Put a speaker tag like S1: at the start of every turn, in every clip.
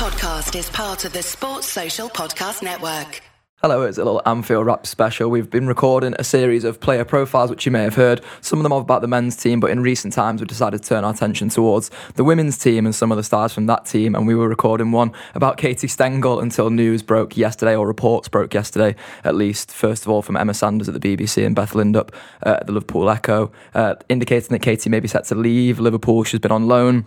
S1: podcast is part of the Sports Social Podcast Network.
S2: Hello, it's a little Anfield Wrap special. We've been recording a series of player profiles, which you may have heard. Some of them are about the men's team, but in recent times, we've decided to turn our attention towards the women's team and some of the stars from that team. And we were recording one about Katie Stengel until news broke yesterday, or reports broke yesterday, at least. First of all, from Emma Sanders at the BBC and Beth Lindop uh, at the Liverpool Echo, uh, indicating that Katie may be set to leave Liverpool. She's been on loan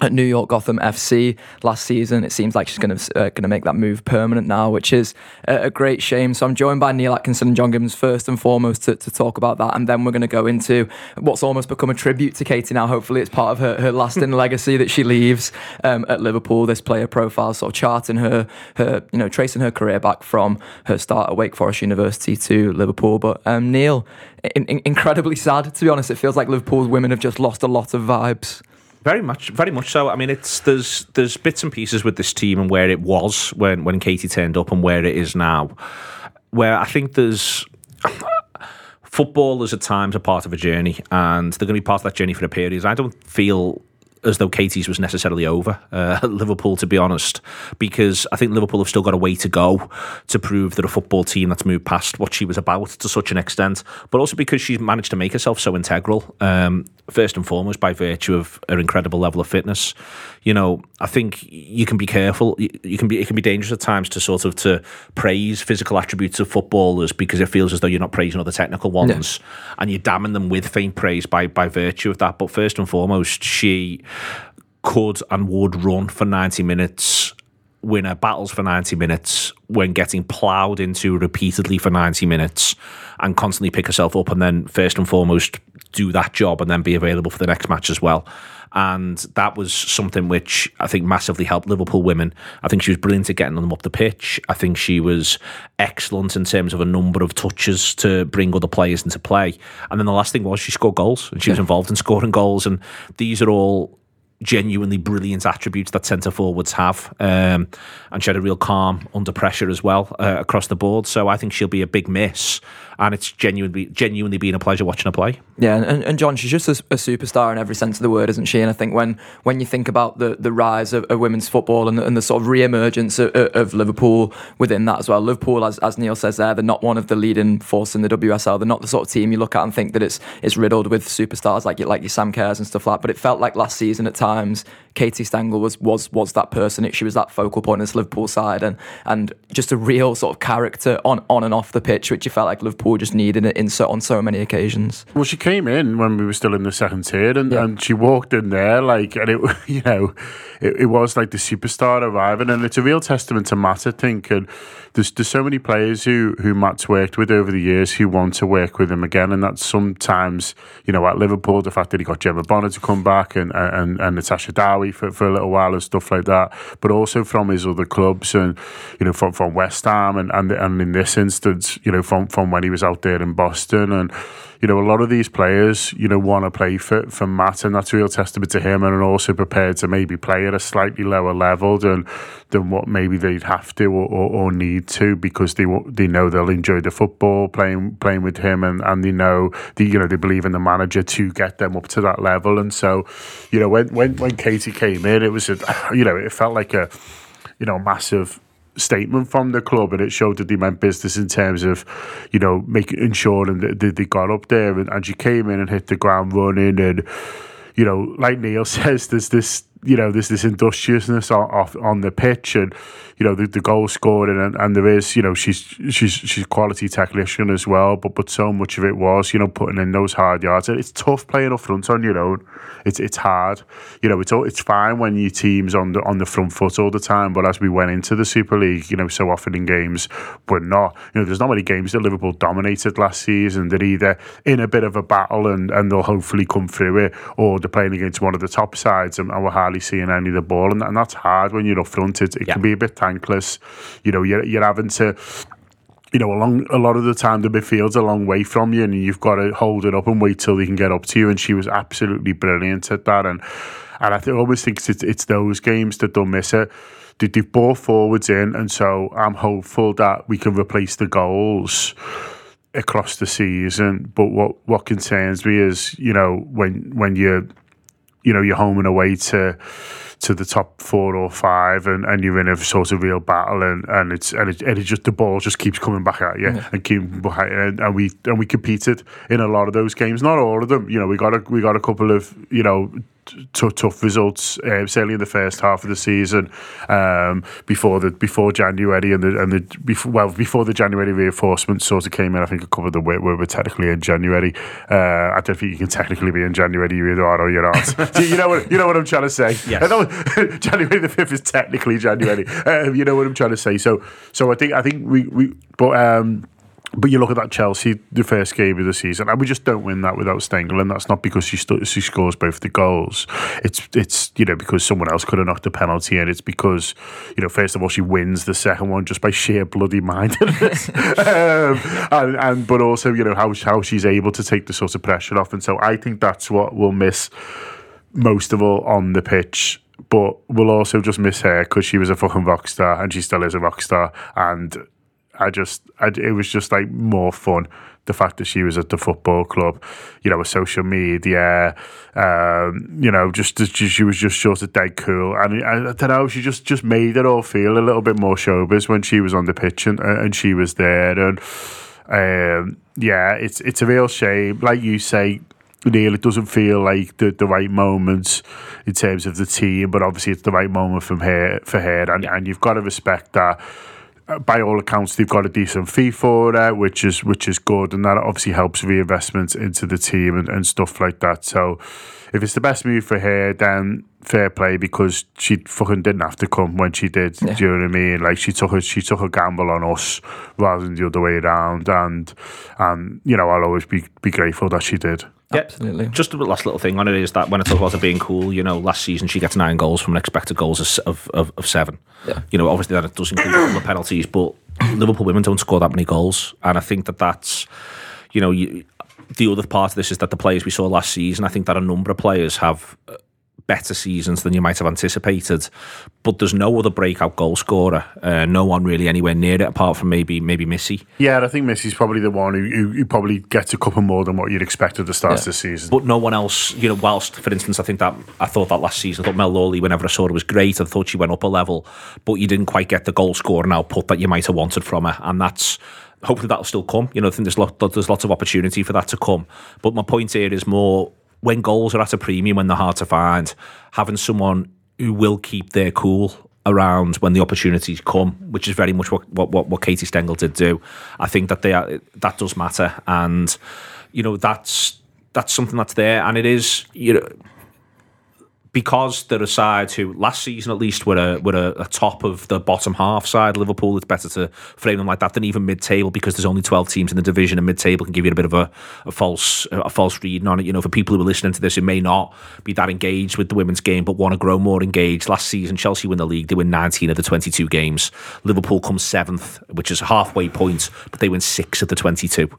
S2: at New York Gotham FC last season. It seems like she's going to uh, going to make that move permanent now, which is a, a, great shame. So I'm joined by Neil Atkinson and John Gibbons first and foremost to, to talk about that, and then we're going to go into what's almost become a tribute to Katie now. Hopefully, it's part of her, her lasting legacy that she leaves um, at Liverpool. This player profile, sort of charting her her you know tracing her career back from her start at Wake Forest University to Liverpool. But um, Neil, in, in, incredibly sad to be honest. It feels like Liverpool's women have just lost a lot of vibes.
S3: Very much, very much so. I mean, it's there's there's bits and pieces with this team and where it was when when Katie turned up and where it is now. Where I think there's footballers at times are part of a journey, and they're going to be part of that journey for a period. I don't feel as though Katie's was necessarily over uh, Liverpool, to be honest, because I think Liverpool have still got a way to go to prove that a football team that's moved past what she was about to such an extent, but also because she's managed to make herself so integral, um, first and foremost by virtue of her incredible level of fitness. You know, I think you can be careful. You can be it can be dangerous at times to sort of to praise physical attributes of footballers because it feels as though you're not praising other technical ones, and you're damning them with faint praise by by virtue of that. But first and foremost, she could and would run for 90 minutes, win her battles for 90 minutes when getting ploughed into repeatedly for 90 minutes and constantly pick herself up and then first and foremost do that job and then be available for the next match as well. And that was something which I think massively helped Liverpool women. I think she was brilliant at getting them up the pitch. I think she was excellent in terms of a number of touches to bring other players into play. And then the last thing was she scored goals and she yeah. was involved in scoring goals. And these are all genuinely brilliant attributes that centre forwards have. Um, and she had a real calm under pressure as well uh, across the board. So I think she'll be a big miss and it's genuinely genuinely been a pleasure watching her play.
S2: Yeah, and, and John, she's just a, a, superstar in every sense of the word, isn't she? And I think when when you think about the, the rise of, of women's football and the, and the sort of re-emergence of, of, Liverpool within that as well, Liverpool, as, as Neil says there, they're not one of the leading force in the WSL. They're not the sort of team you look at and think that it's it's riddled with superstars like like your Sam Kerrs and stuff like. that. But it felt like last season at times, Katie Stengel was was was that person. It, she was that focal point in this Liverpool side, and and just a real sort of character on on and off the pitch, which you felt like Liverpool just needed it in so, on so many occasions.
S4: Well, she came in when we were still in the second tier, and, yeah. and she walked in there like, and it, you know, it, it was like the superstar arriving, and it's a real testament to Matt, I think, and there's there's so many players who who Matt's worked with over the years who want to work with him again, and that's sometimes, you know, at Liverpool, the fact that he got Gemma Bonner to come back and and and Natasha Dowie for, for a little while and stuff like that, but also from his other clubs and you know from from West Ham and and, and in this instance, you know, from from when he was out there in Boston. And you know, a lot of these players, you know, want to play for, for Matt, and that's a real testament to him, and are also prepared to maybe play at a slightly lower level than than what maybe they'd have to or, or, or need to because they they know they'll enjoy the football playing playing with him, and, and they know the you know they believe in the manager to get them up to that level, and so, you know, when when when Katie came in, it was a, you know, it felt like a you know massive statement from the club, and it showed that they meant business in terms of, you know, making ensuring that they got up there and, and she came in and hit the ground running, and you know, like Neil says, there's this you know, there's this industriousness off on the pitch, and you know the, the goal scoring, and, and there is, you know, she's she's she's quality technician as well. But but so much of it was, you know, putting in those hard yards. It's tough playing up front on your own. It's it's hard. You know, it's it's fine when your team's on the on the front foot all the time. But as we went into the Super League, you know, so often in games, we're not. You know, there's not many games that Liverpool dominated last season. They're either in a bit of a battle and and they'll hopefully come through it, or they're playing against one of the top sides and, and we're hardly seeing any of the ball, and, and that's hard when you're up front. It, it yeah. can be a bit thankless. You know, you're, you're having to you know, a long a lot of the time the midfield's a long way from you, and you've got to hold it up and wait till they can get up to you. And she was absolutely brilliant at that. And and I th- always think it's it's those games that they'll miss it. They, they've brought forwards in, and so I'm hopeful that we can replace the goals across the season. But what what concerns me is, you know, when when you you know you're home and away to to the top four or five, and, and you're in a sort of real battle, and, and it's and it, and it just the ball just keeps coming back at you yeah. and keep behind, and, and we and we competed in a lot of those games, not all of them. You know, we got a we got a couple of you know t- tough results, uh, certainly in the first half of the season, um, before the before January and the and the before, well before the January reinforcements sort of came in. I think a couple of them were, were technically in January. Uh, I don't think you can technically be in January. You either are or you're not. you know what you know what I'm trying to say.
S3: Yes.
S4: January the fifth is technically January. Um, you know what I'm trying to say. So so I think I think we we but. Um, but you look at that Chelsea, the first game of the season, and we just don't win that without Stengel, and that's not because she st- she scores both the goals. It's it's you know because someone else could have knocked a penalty in. It's because you know first of all she wins the second one just by sheer bloody mindedness, um, and, and but also you know how how she's able to take the sort of pressure off, and so I think that's what we'll miss most of all on the pitch but we'll also just miss her because she was a fucking rock star and she still is a rock star and I just, I, it was just like more fun. The fact that she was at the football club, you know, with social media, um, you know, just, just she was just sort of dead cool, and I, I, don't know, she just just made it all feel a little bit more showbiz when she was on the pitch and and she was there, and um, yeah, it's it's a real shame, like you say, Neil, it doesn't feel like the, the right moment in terms of the team, but obviously it's the right moment from her for her, and, and you've got to respect that Uh, by all accounts, they've got a decent fee for it, which is which is good, and that obviously helps reinvestment into the team and, and stuff like that. So, if it's the best move for her, then fair play because she fucking didn't have to come when she did. Yeah. Do you know what I mean? Like she took a she took a gamble on us rather than the other way around, and and you know I'll always be be grateful that she did.
S3: Yeah, Absolutely. Just a last little thing on it is that when I talk about it being cool, you know, last season she gets nine goals from an expected goals of, of, of seven. Yeah. You know, obviously that does include all the penalties, but Liverpool women don't score that many goals. And I think that that's, you know, you, the other part of this is that the players we saw last season, I think that a number of players have uh, better seasons than you might have anticipated. But there's no other breakout goal scorer. Uh, no one really anywhere near it apart from maybe maybe Missy.
S4: Yeah, I think Missy's probably the one who, who, who probably gets a couple more than what you'd expect at the start yeah. of the season.
S3: But no one else, you know, whilst, for instance, I think that I thought that last season, I thought Mel Lawley, whenever I saw her, was great. I thought she went up a level, but you didn't quite get the goal scoring output that you might have wanted from her. And that's hopefully that'll still come. You know, I think there's lot, there's lots of opportunity for that to come. But my point here is more when goals are at a premium, when they're hard to find, having someone who will keep their cool around when the opportunities come, which is very much what what, what Katie Stengel did do. I think that they are, that does matter, and you know that's that's something that's there, and it is you know because there are sides who last season at least were a were a, a, top of the bottom half side. Liverpool, it's better to frame them like that than even mid table because there's only twelve teams in the division, and mid table can give you a bit of a, a false a false reading on it. You know, for people who are listening to this who may not be that engaged with the women's game but want to grow more engaged. Last season, Chelsea win the league; they win 19 of the 22 games. Liverpool comes seventh, which is halfway point, but they win six of the 22.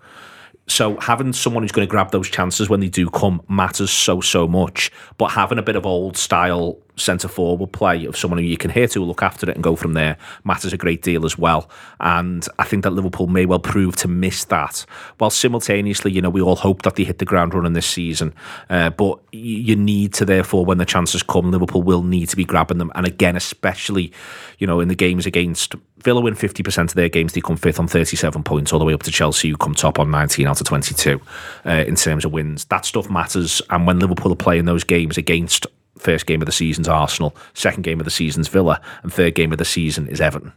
S3: So having someone who's going to grab those chances when they do come matters so so much. But having a bit of old style centre forward play of someone who you can hear to look after it and go from there matters a great deal as well. And I think that Liverpool may well prove to miss that. While simultaneously, you know, we all hope that they hit the ground running this season. Uh, but you need to, therefore, when the chances come, Liverpool will need to be grabbing them. And again, especially, you know, in the games against Villa win 50% of their games, they come fifth on 37 points, all the way up to Chelsea, who come top on 19 out of 22 uh, in terms of wins. That stuff matters. And when Liverpool are playing those games against first game of the season's Arsenal, second game of the season's Villa, and third game of the season is Everton.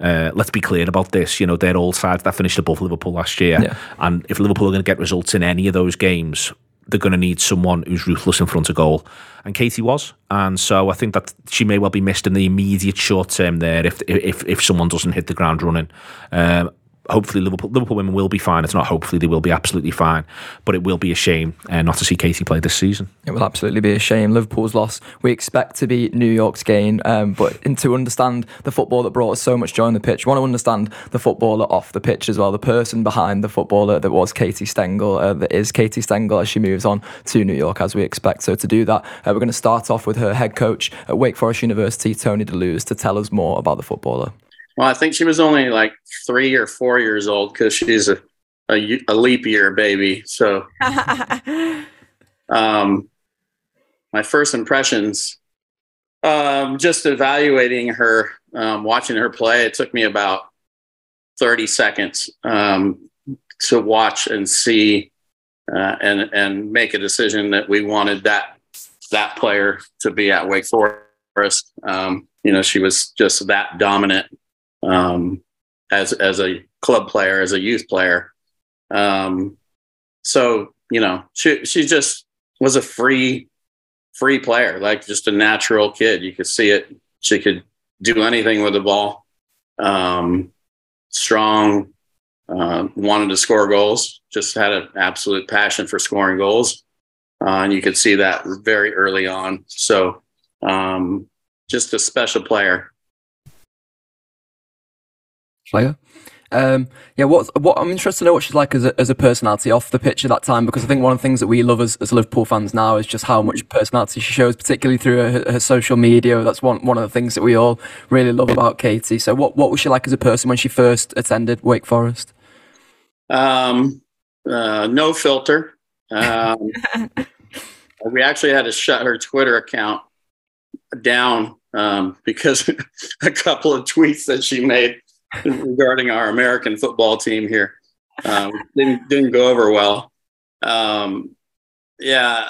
S3: Uh, let's be clear about this. You know, they're all sides that finished above Liverpool last year. Yeah. And if Liverpool are going to get results in any of those games, they're going to need someone who's ruthless in front of goal. And Katie was. And so I think that she may well be missed in the immediate short term there if if, if someone doesn't hit the ground running. Um, hopefully Liverpool Liverpool women will be fine. It's not hopefully they will be absolutely fine, but it will be a shame uh, not to see Katie play this season.
S2: It will absolutely be a shame. Liverpool's loss we expect to be New York's gain, um, but to understand the football that brought us so much joy on the pitch, we want to understand the footballer off the pitch as well, the person behind the footballer that was Katie Stengel, uh, that is Katie Stengel as she moves on to New York as we expect. So to do that, uh, we're going to start off with her head coach at Wake Forest University, Tony DaLuz, to tell us more about the footballer.
S5: Well, I think she was only like three or four years old because she's a, a, a leap year baby. So, um, my first impressions, um, just evaluating her, um, watching her play, it took me about 30 seconds um, to watch and see uh, and and make a decision that we wanted that that player to be at Wake Forest. Um, you know, she was just that dominant um, as as a club player, as a youth player. Um, so you know, she she just was a free free player, like just a natural kid. You could see it. She could do anything with the ball. Um, strong, uh, wanted to score goals. Just had an absolute passion for scoring goals, uh, and you could see that very early on. So, um, just a special player.
S2: Player. Um, yeah, what what I'm interested to know what she's like as a, as a personality off the pitch at that time because I think one of the things that we love as, as Liverpool fans now is just how much personality she shows, particularly through her, her, social media. That's one one of the things that we all really love about Katie. So, what what was she like as a person when she first attended Wake Forest?
S5: Um, uh, no filter. Um, we actually had to shut her Twitter account down um, because a couple of tweets that she made regarding our American football team here. Um, didn't didn't go over well. Um, yeah,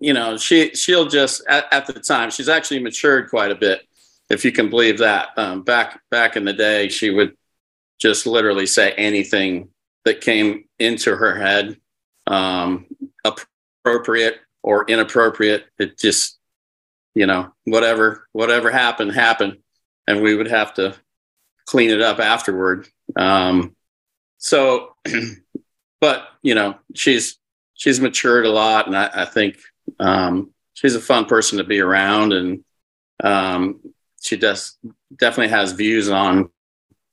S5: you know she she'll just at, at, the time she's actually matured quite a bit, if you can believe that. Um, back back in the day, she would just literally say anything that came into her head, um, appropriate or inappropriate. It just you know whatever whatever happened happened, and we would have to clean it up afterward. Um, so, but you know, she's she's matured a lot, and I, I think um, she's a fun person to be around, and um, she does definitely has views on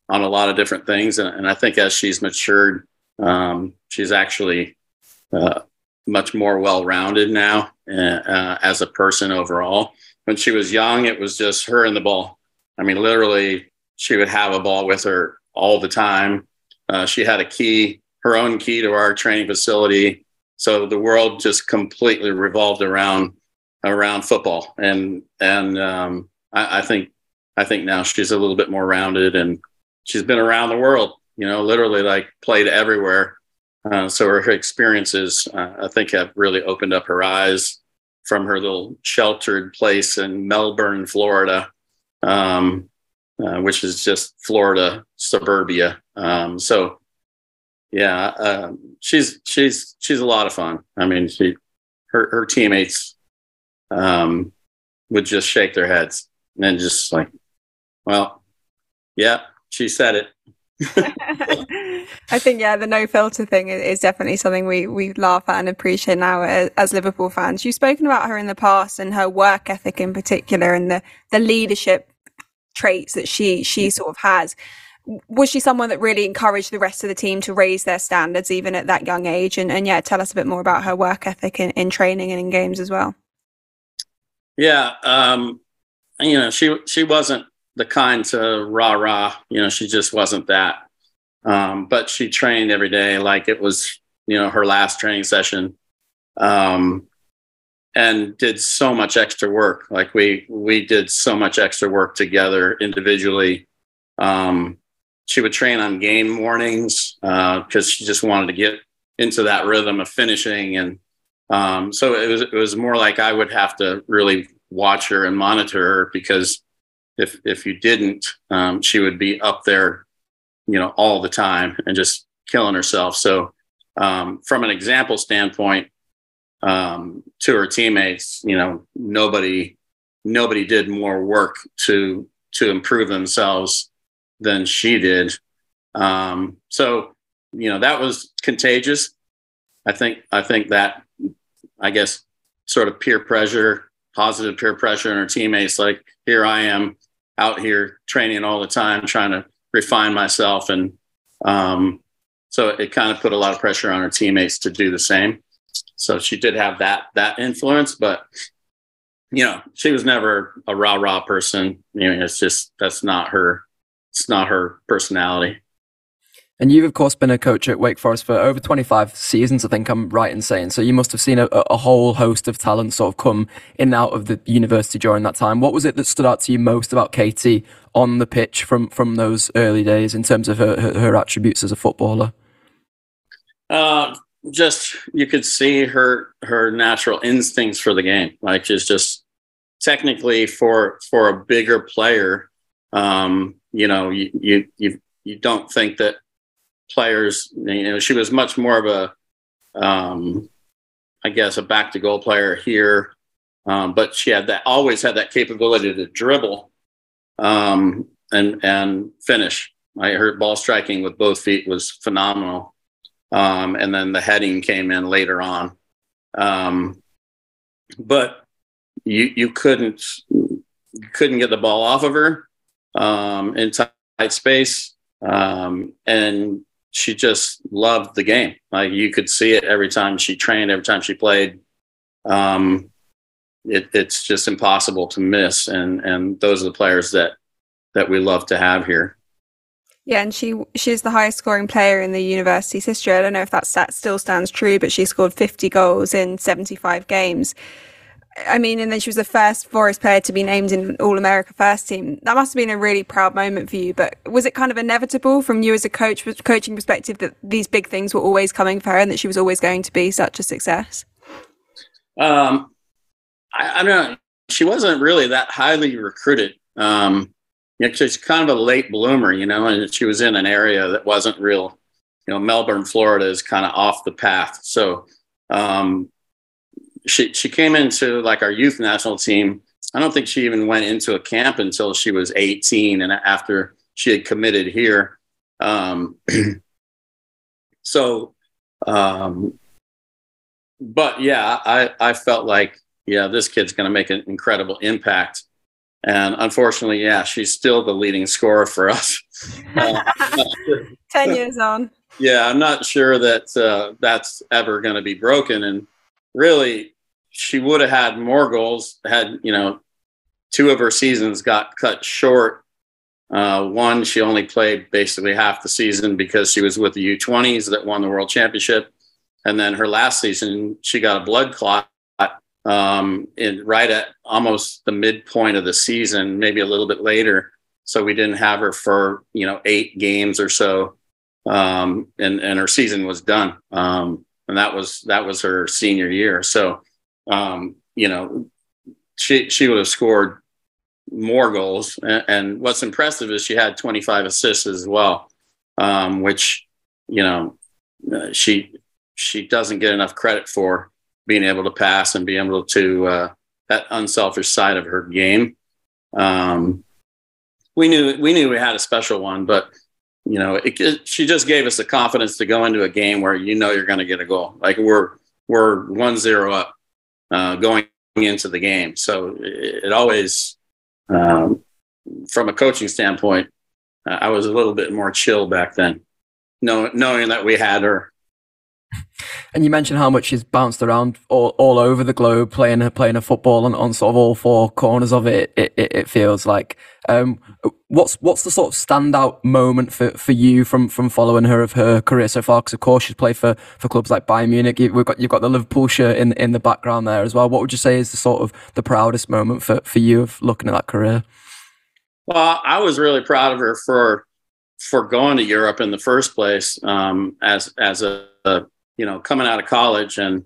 S5: on a lot of different things, and, and I think as she's matured, um, she's actually uh, much more well rounded now uh, uh, as a person overall. When she was young, it was just her and the ball. I mean, literally she would have a ball with her all the time. Uh, she had a key, her own key to our training facility. So the world just completely revolved around around football, and and um, I, I think I think now she's a little bit more rounded, and she's been around the world. You know, literally like played everywhere. Uh, so her experiences, uh, I think, have really opened up her eyes from her little sheltered place in Melbourne, Florida, um, uh, which is just Florida suburbia. Um, so, yeah, uh, she's she's she's a lot of fun. I mean, she her her teammates um, would just shake their heads and just like, well, yeah, she said it.
S6: I think yeah, the no filter thing is definitely something we we laugh at and appreciate now as, as, Liverpool fans. You've spoken about her in the past and her work ethic in particular, and the the leadership traits that she she sort of has. Was she someone that really encouraged the rest of the team to raise their standards even at that young age? And, and yeah tell us a bit more about her work ethic in, in training and in games as well.
S5: Yeah um, you know she she wasn't the kind to rah rah you know she just wasn't that. Um, but she trained every day like it was you know her last training session. Um, and did so much extra work. Like we we did so much extra work together individually. Um, she would train on game mornings because uh, she just wanted to get into that rhythm of finishing, and um, so it was it was more like I would have to really watch her and monitor her because if if you didn't, um, she would be up there, you know, all the time and just killing herself. So um, from an example standpoint, um, to her teammates, you know, nobody nobody did more work to to improve themselves than she did. Um, so, you know, that was contagious. I think I think that I guess sort of peer pressure, positive peer pressure in her teammates. Like here I am out here training all the time, trying to refine myself, and um, so it kind of put a lot of pressure on her teammates to do the same. So she did have that that influence, but you know, she was never a rah rah person. You know, it's just that's not her. It's not her personality.
S2: And you've, of course, been a coach at Wake Forest for over 25 seasons, I think I'm right in saying. So you must have seen a, a whole host of talent sort of come in and out of the university during that time. What was it that stood out to you most about Katie on the pitch from, from those early days in terms of her, her, her attributes as a footballer?
S5: Uh, just you could see her her natural instincts for the game. Like just just technically for for a bigger player, um, you know, you you you you don't think that players. You know, she was much more of a, um, I guess, a back to goal player here, um, but she had that always had that capability to dribble um, and and finish. I heard ball striking with both feet was phenomenal, um, and then the heading came in later on. Um, but you you couldn't couldn't get the ball off of her um, in tight space, um, and she just loved the game. Like you could see it every time she trained, every time she played. Um, it, it's just impossible to miss, and and those are the players that that we love to have here.
S6: Yeah, and she she's the highest scoring player in the university's history. I don't know if that stat still stands true, but she scored 50 goals in 75 games. I mean, and then she was the first Forest player to be named in All America First Team. That must have been a really proud moment for you. But was it kind of inevitable from you as a coach, coaching perspective, that these big things were always coming for her and that she was always going to be such a success?
S5: Um, I, I don't know. She wasn't really that highly recruited. Um, you know, she's kind of a late bloomer, you know, and she was in an area that wasn't real. You know, Melbourne, Florida is kind of off the path. So, um, she she came into like our youth national team. I don't think she even went into a camp until she was 18 and after she had committed here. Um, so, um, but yeah, I, I felt like, yeah, this kid's going to make an incredible impact. And unfortunately, yeah, she's still the leading scorer for us.
S6: Uh, 10 years on.
S5: Yeah, I'm not sure that uh, that's ever going to be broken. And really, she would have had more goals had you know two of her seasons got cut short. Uh, one, she only played basically half the season because she was with the U20s that won the world championship, and then her last season she got a blood clot um, in right at almost the midpoint of the season, maybe a little bit later. So we didn't have her for you know eight games or so, um, and and her season was done. Um, and that was that was her senior year. So um, you know, she she would have scored more goals. And, and, what's impressive is she had 25 assists as well, um, which you know uh, she she doesn't get enough credit for being able to pass and be able to uh, that unselfish side of her game. Um, we knew we knew we had a special one, but you know, it, it, she just gave us the confidence to go into a game where you know you're going to get a goal. Like we're we're one zero up, uh, going into the game. So it, it always, um, from a coaching standpoint, uh, I was a little bit more chill back then, knowing, knowing that we had her.
S2: And you mentioned how much she's bounced around all, all over the globe, playing her playing a football on, on sort of all four corners of it. It, it, it feels like. Um, what's what's the sort of standout moment for, for you from from following her of her career so far? Because of course she's played for, for clubs like Bayern Munich. You've got you've got the Liverpool shirt in in the background there as well. What would you say is the sort of the proudest moment for, for you of looking at that career?
S5: Well, I was really proud of her for for going to Europe in the first place um, as as a, a you know, coming out of college and,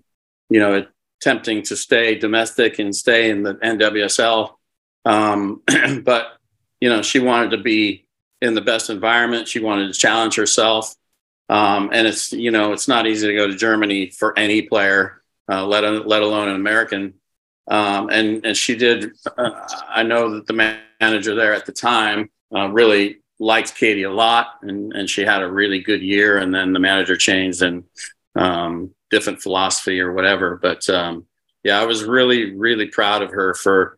S5: you know, attempting to stay domestic and stay in the NWSL. Um, but, you know, she wanted to be in the best environment. She wanted to challenge herself. Um, and it's, you know, it's not easy to go to Germany for any player, uh, let, let alone an American. Um, and, and she did, uh, I know that the manager there at the time uh, really liked Katie a lot and, and she had a really good year. And then the manager changed and um, different philosophy or whatever. But um, yeah, I was really, really proud of her for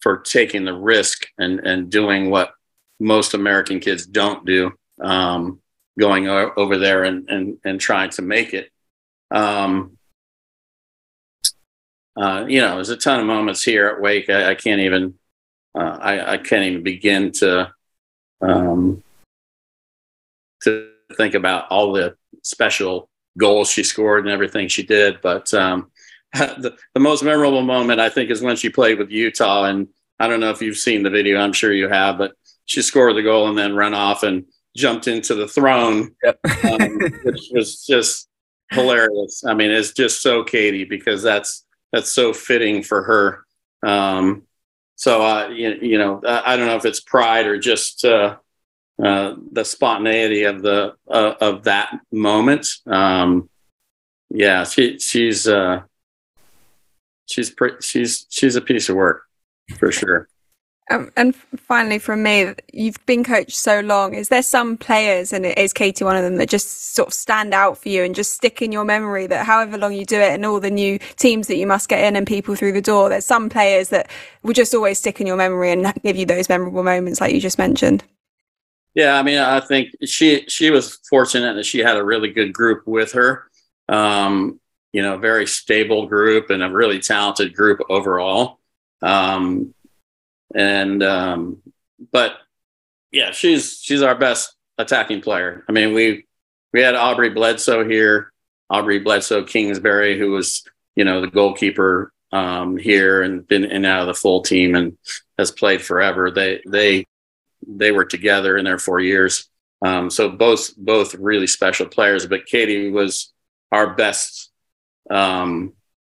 S5: for taking the risk and and doing what most American kids don't do, um, going o- over there and and and trying to make it. Um, uh, you know, there's a ton of moments here at Wake. I, I can't even uh, I, I can't even begin to um, to think about all the special goals she scored and everything she did. But um, the, the most memorable moment, I think, is when she played with Utah. And I don't know if you've seen the video, I'm sure you have, but she scored the goal and then ran off and jumped into the throne, yep. um, which was just hilarious. I mean, it's just so Katie because that's that's so fitting for her. Um, so, uh, you, you know, I don't know if it's pride or just uh, uh, the spontaneity of the uh, of that moment. Um, yeah, she she's uh, she's pre- she's she's a piece of work for sure.
S6: Um, and finally, from me, you've been coached so long. Is there some players, and is Katie one of them, that just sort of stand out for you and just stick in your memory? That however long you do it, and all the new teams that you must get in and people through the door, there's some players that will just always stick in your memory and give you those memorable moments, like you just mentioned.
S5: Yeah, I mean, I think she she was fortunate that she had a really good group with her. Um, you know, very stable group and a really talented group overall. Um, and um, but yeah, she's she's our best attacking player. I mean, we we had Aubrey Bledsoe here, Aubrey Bledsoe Kingsbury, who was you know the goalkeeper um, here and been in and out of the full team and has played forever. They they they were together in their four years. Um, so both both really special players. But Katie was our best. Um,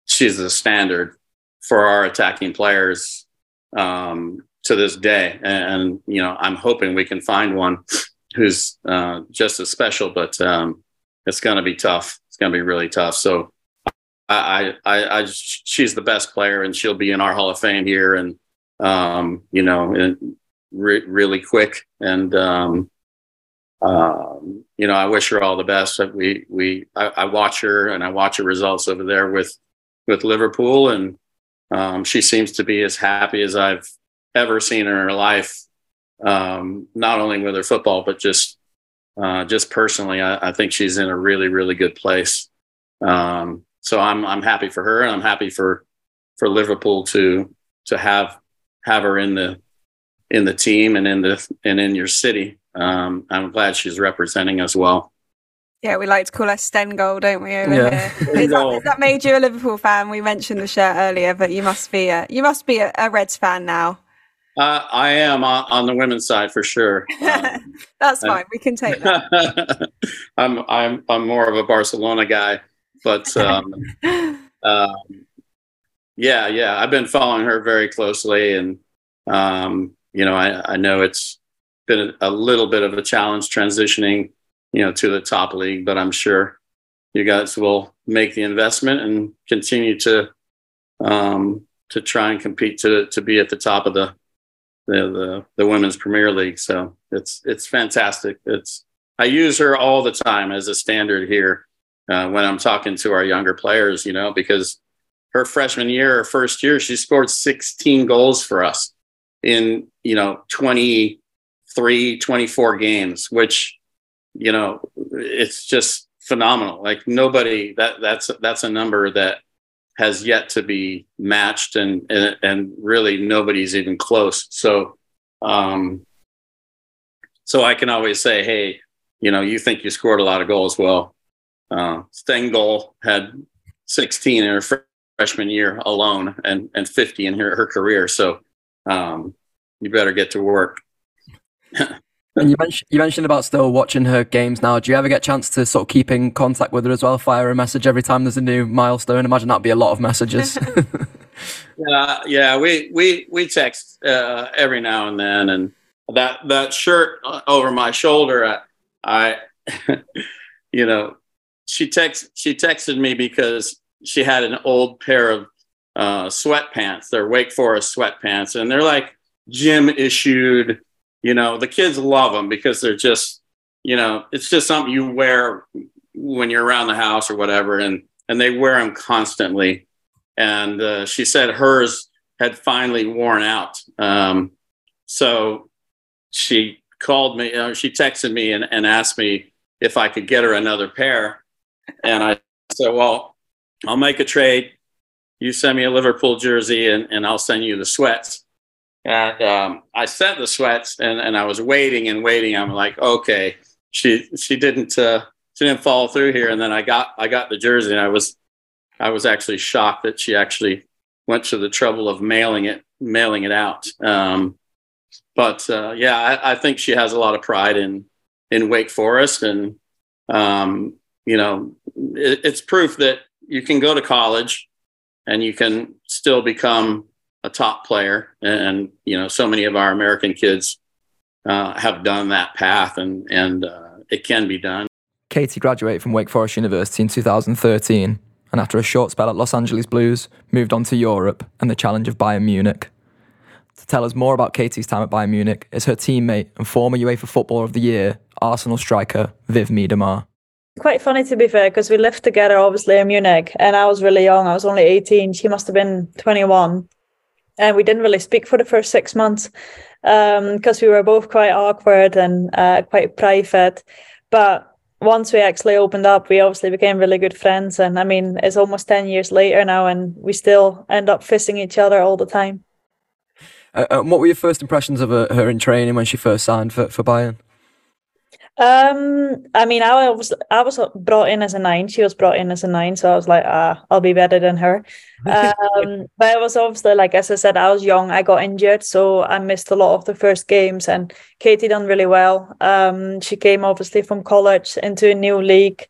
S5: she's the standard for our attacking players um, to this day, and, and, you know I'm hoping we can find one who's uh, just as special. But um, it's going to be tough. It's going to be really tough. So I, I, I, she's the best player, and she'll be in our Hall of Fame here, and um, you know, and re- really quick. And um, um, you know, I wish her all the best. We we I, I, watch her and I watch her results over there with with Liverpool, and um, she seems to be as happy as I've ever seen her in her life. Um, not only with her football, but just uh, just personally, I, I, think she's in a really really good place. Um, so I'm I'm happy for her, and I'm happy for for Liverpool to to have have her in the in the team and in the and in your city. Um, I'm glad she's representing as well.
S6: Yeah, we like to call her Stengold, don't we? Over yeah. here. Is that, is that made you a Liverpool fan? We mentioned the shirt earlier, but you must be a you must be a, a Reds fan now.
S5: Uh, I am on, on, the women's side for sure.
S6: Um, That's fine. We can take that.
S5: I'm I'm I'm more of a Barcelona guy, but um, um, yeah, yeah, I've been following her very closely, and um, you know, I, I know it's been a, a, little bit of a challenge transitioning, you know, to the top league, but I'm sure you guys will make the investment and continue to um, to try and compete to to be at the top of the the the, the women's Premier League. So it's it's fantastic. It's I use her all the time as a standard here uh, when I'm talking to our younger players, you know, because her freshman year, her first year, she scored 16 goals for us in you know 23 24 games which you know it's just phenomenal. Like nobody that that's that's a number that has yet to be matched and and, and really nobody's even close. So um so i can always say hey you know you think you scored a lot of goals. Well uh stengel had 16 in her freshman year alone and and 50 in her, her career. So um, you better get to work.
S2: and you mentioned you mentioned about still watching her games now. Do you ever get a chance to sort of keep in contact with her as well? Fire a message every time there's a new milestone. Imagine that'd be a lot of messages.
S5: yeah, yeah, we we we text uh, every now and then, and that that shirt over my shoulder, I, I you know, she text she texted me because she had an old pair of uh, sweatpants. They're Wake Forest sweatpants, and they're like gym issued. You know, the kids love them because they're just, you know, it's just something you wear when you're around the house or whatever, and and they wear them constantly. And uh, she said hers had finally worn out. Um, so she called me, uh, she texted me and, and asked me if I could get her another pair. And I said, well, I'll make a trade you send me a Liverpool jersey and, and I'll send you the sweats. And um, I sent the sweats and, and I was waiting and waiting. I'm like, okay, she she didn't uh, she didn't follow through here. And then I got I got the jersey, and I was I was actually shocked that she actually went to the trouble of mailing it mailing it out. Um, but uh, yeah, I, I, think she has a lot of pride in in Wake Forest, and um, you know, it, it's proof that you can go to college and you can still become a top player. And you know, so many of our American kids uh, have done that path, and and uh, it can be done.
S2: Katie graduated from Wake Forest University in 2013, and after a short spell at Los Angeles Blues, moved on to Europe and the challenge of Bayern Munich. To tell us more about Katie's time at Bayern Munich is her teammate and former UEFA Footballer of the Year, Arsenal striker Viv Miedema.
S7: Quite funny to be fair, because we lived together obviously in Munich, and I was really young. I was only 18. She must have been 21. And we didn't really speak for the first six months because um, we were both quite awkward and uh, quite private. But once we actually opened up, we obviously became really good friends. And I mean, it's almost 10 years later now, and we still end up fisting each other all the time.
S2: Uh, uh what were your first impressions of her, her in training when she first signed for, for Bayern?
S7: Um, I mean, I was I was brought in as a nine. She was brought in as a nine, so I was like, ah, I'll be better than her. Um, but it was obviously like as I said, I was young. I got injured, so I missed a lot of the first games. And Katie done really well. Um, she came obviously from college into a new league.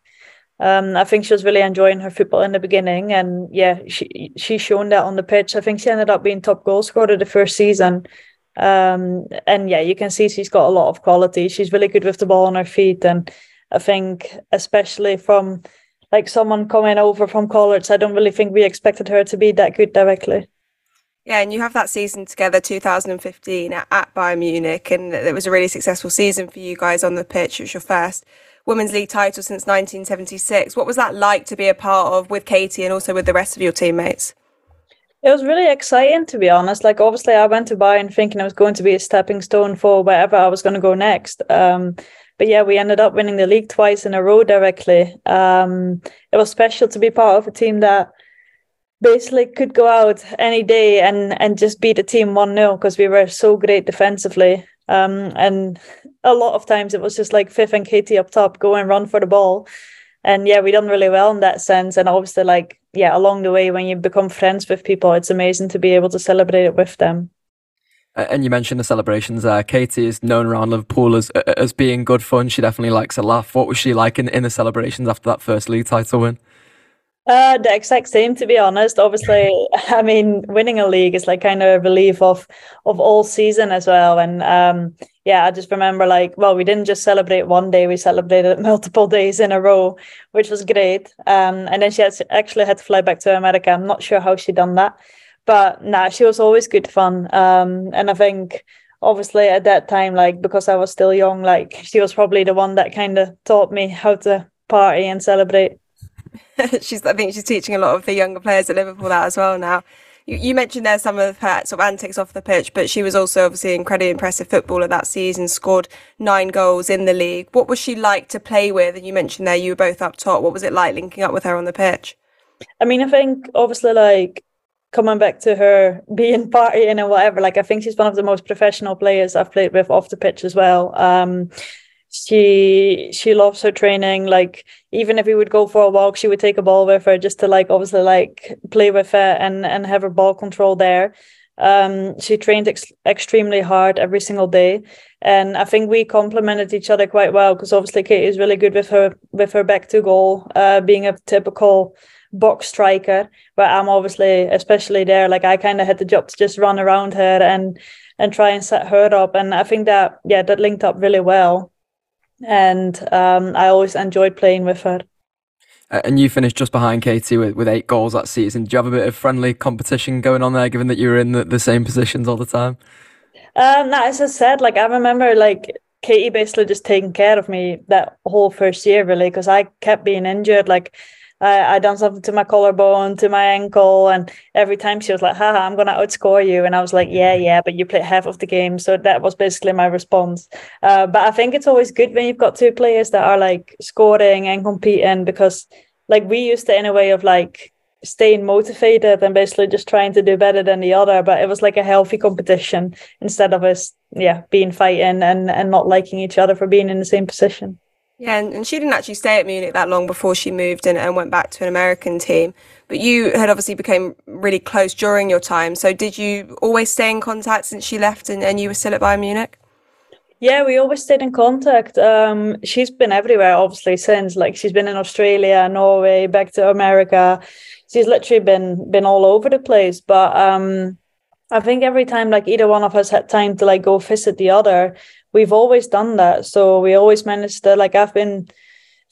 S7: Um, I think she was really enjoying her football in the beginning, and yeah, she she shown that on the pitch. I think she ended up being top goal scorer the first season. Um, and yeah, you can see she's got a lot of quality. She's really good with the ball on her feet, and I think especially from like someone coming over from college, I don't really think we expected her to be that good directly.
S6: Yeah, and you have that season together, 2015 at, at Bayern Munich, and it was a really successful season for you guys on the pitch. It was your first Women's League title since 1976. What was that like to be a part of with Katie and also with the rest of your teammates?
S7: It was really exciting, to be honest. Like, obviously, I went to Bayern thinking it was going to be a stepping stone for wherever I was going to go next. Um, but yeah, we ended up winning the league twice in a row directly. Um, it was special to be part of a team that basically could go out any day and and just beat a team 1-0 because we were so great defensively. Um, and a lot of times it was just like Fifth and Katie up top go and run for the ball. And yeah, we done really well in that sense. And obviously like yeah, along the way when you become friends with people, it's amazing to be able to celebrate it with them.
S2: And you mentioned the celebrations. Katie is known around Liverpool as as being good fun. She definitely likes a laugh. What was she like in, in the celebrations after that first league title win?
S7: Uh, the exact same, to be honest. Obviously, I mean, winning a league is like kind of a relief of of all season as well. And um, yeah, I just remember like, well, we didn't just celebrate one day; we celebrated multiple days in a row, which was great. Um, and then she had actually had to fly back to America. I'm not sure how she done that, but nah, she was always good fun. Um, and I think obviously at that time, like because I was still young, like she was probably the one that kind of taught me how to party and celebrate.
S6: she's, I think she's teaching a lot of the younger players at Liverpool that as well now. You, you mentioned there some of her sort of antics off the pitch, but she was also obviously incredibly impressive footballer that season, scored nine goals in the league. What was she like to play with? And you mentioned there you were both up top. What was it like linking up with her on the pitch?
S7: I mean, I think obviously like coming back to her being partying and whatever, like I think she's one of the most professional players I've played with off the pitch as well. Um, she she loves her training like even if we would go for a walk she would take a ball with her just to like obviously like play with it and and have her ball control there. Um she trained ex- extremely hard every single day. And i think we complemented each other quite well because obviously kate is really good with her with her back to goal uh being a typical box striker. But i'm obviously especially there like i kind of had the job to just run around her and and try and set her up. And i think that yeah that linked up really well and um, I always enjoyed playing with her.
S2: And you finished just behind Katie with, with eight goals that season. Do you have a bit of friendly competition going on there, given that you were in the, the same positions all the time?
S7: Um, no, as I said, like I remember, like Katie basically just taking care of me that whole first year, really, because I kept being injured. Like I, I done something to my collarbone, to my ankle, and every time she was like, haha, I'm gonna outscore you. And I was like, Yeah, yeah, but you played half of the game. So that was basically my response. Uh, but I think it's always good when you've got two players that are like scoring and competing because like we used to in a way of like staying motivated and basically just trying to do better than the other. But it was like a healthy competition instead of us, yeah, being fighting and, and not liking each other for being in the same position.
S6: Yeah, and, and she didn't actually stay at Munich that long before she moved and, and went back to an American team. But you had obviously become really close during your time. So did you always stay in contact since she left and, and you were still at Bayern Munich?
S7: Yeah, we always stayed in contact. Um, she's been everywhere, obviously, since. Like she's been in Australia, Norway, back to America. She's literally been been all over the place. But um, I think every time like either one of us had time to like go visit the other, we've always done that. So we always managed to like I've been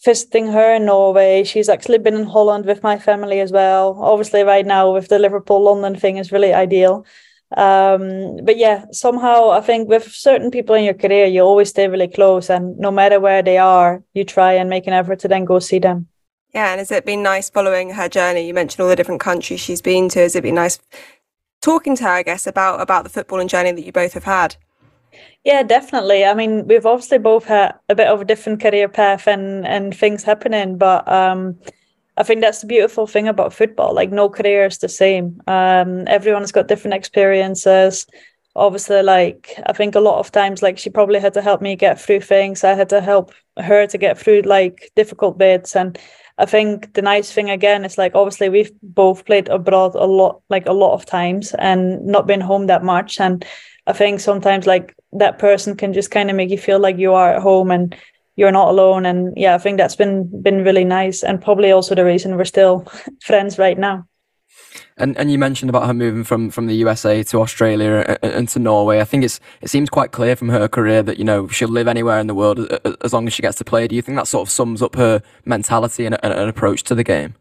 S7: visiting her in Norway. She's actually been in Holland with my family as well. Obviously, right now with the Liverpool London thing is really ideal. Um, but yeah, somehow I think with certain people in your career, you always stay really close, and no matter where they are, you try and make an effort to then go see them.
S6: Yeah, and has it been nice following her journey? You mentioned all the different countries she's been to. Has it been nice talking to her, I guess, about about the footballing journey that you both have had?
S7: Yeah, definitely. I mean, we've obviously both had a bit of a different career path and and things happening, but um, I think that's the beautiful thing about football. Like, no career is the same. Um, everyone's got different experiences. Obviously, like I think a lot of times, like she probably had to help me get through things. I had to help her to get through like difficult bits, and I think the nice thing again is like obviously we've both played abroad a lot, like a lot of times, and not been home that much. And I think sometimes like that person can just kind of make you feel like you are at home and you're not alone. And yeah, I think that's been been really nice, and probably also the reason we're still friends right now.
S2: And and you mentioned about her moving from from the USA to Australia and, and, to Norway. I think it's it seems quite clear from her career that you know she'll live anywhere in the world as long as she gets to play. Do you think that sort of sums up her mentality and, and, and approach to the game?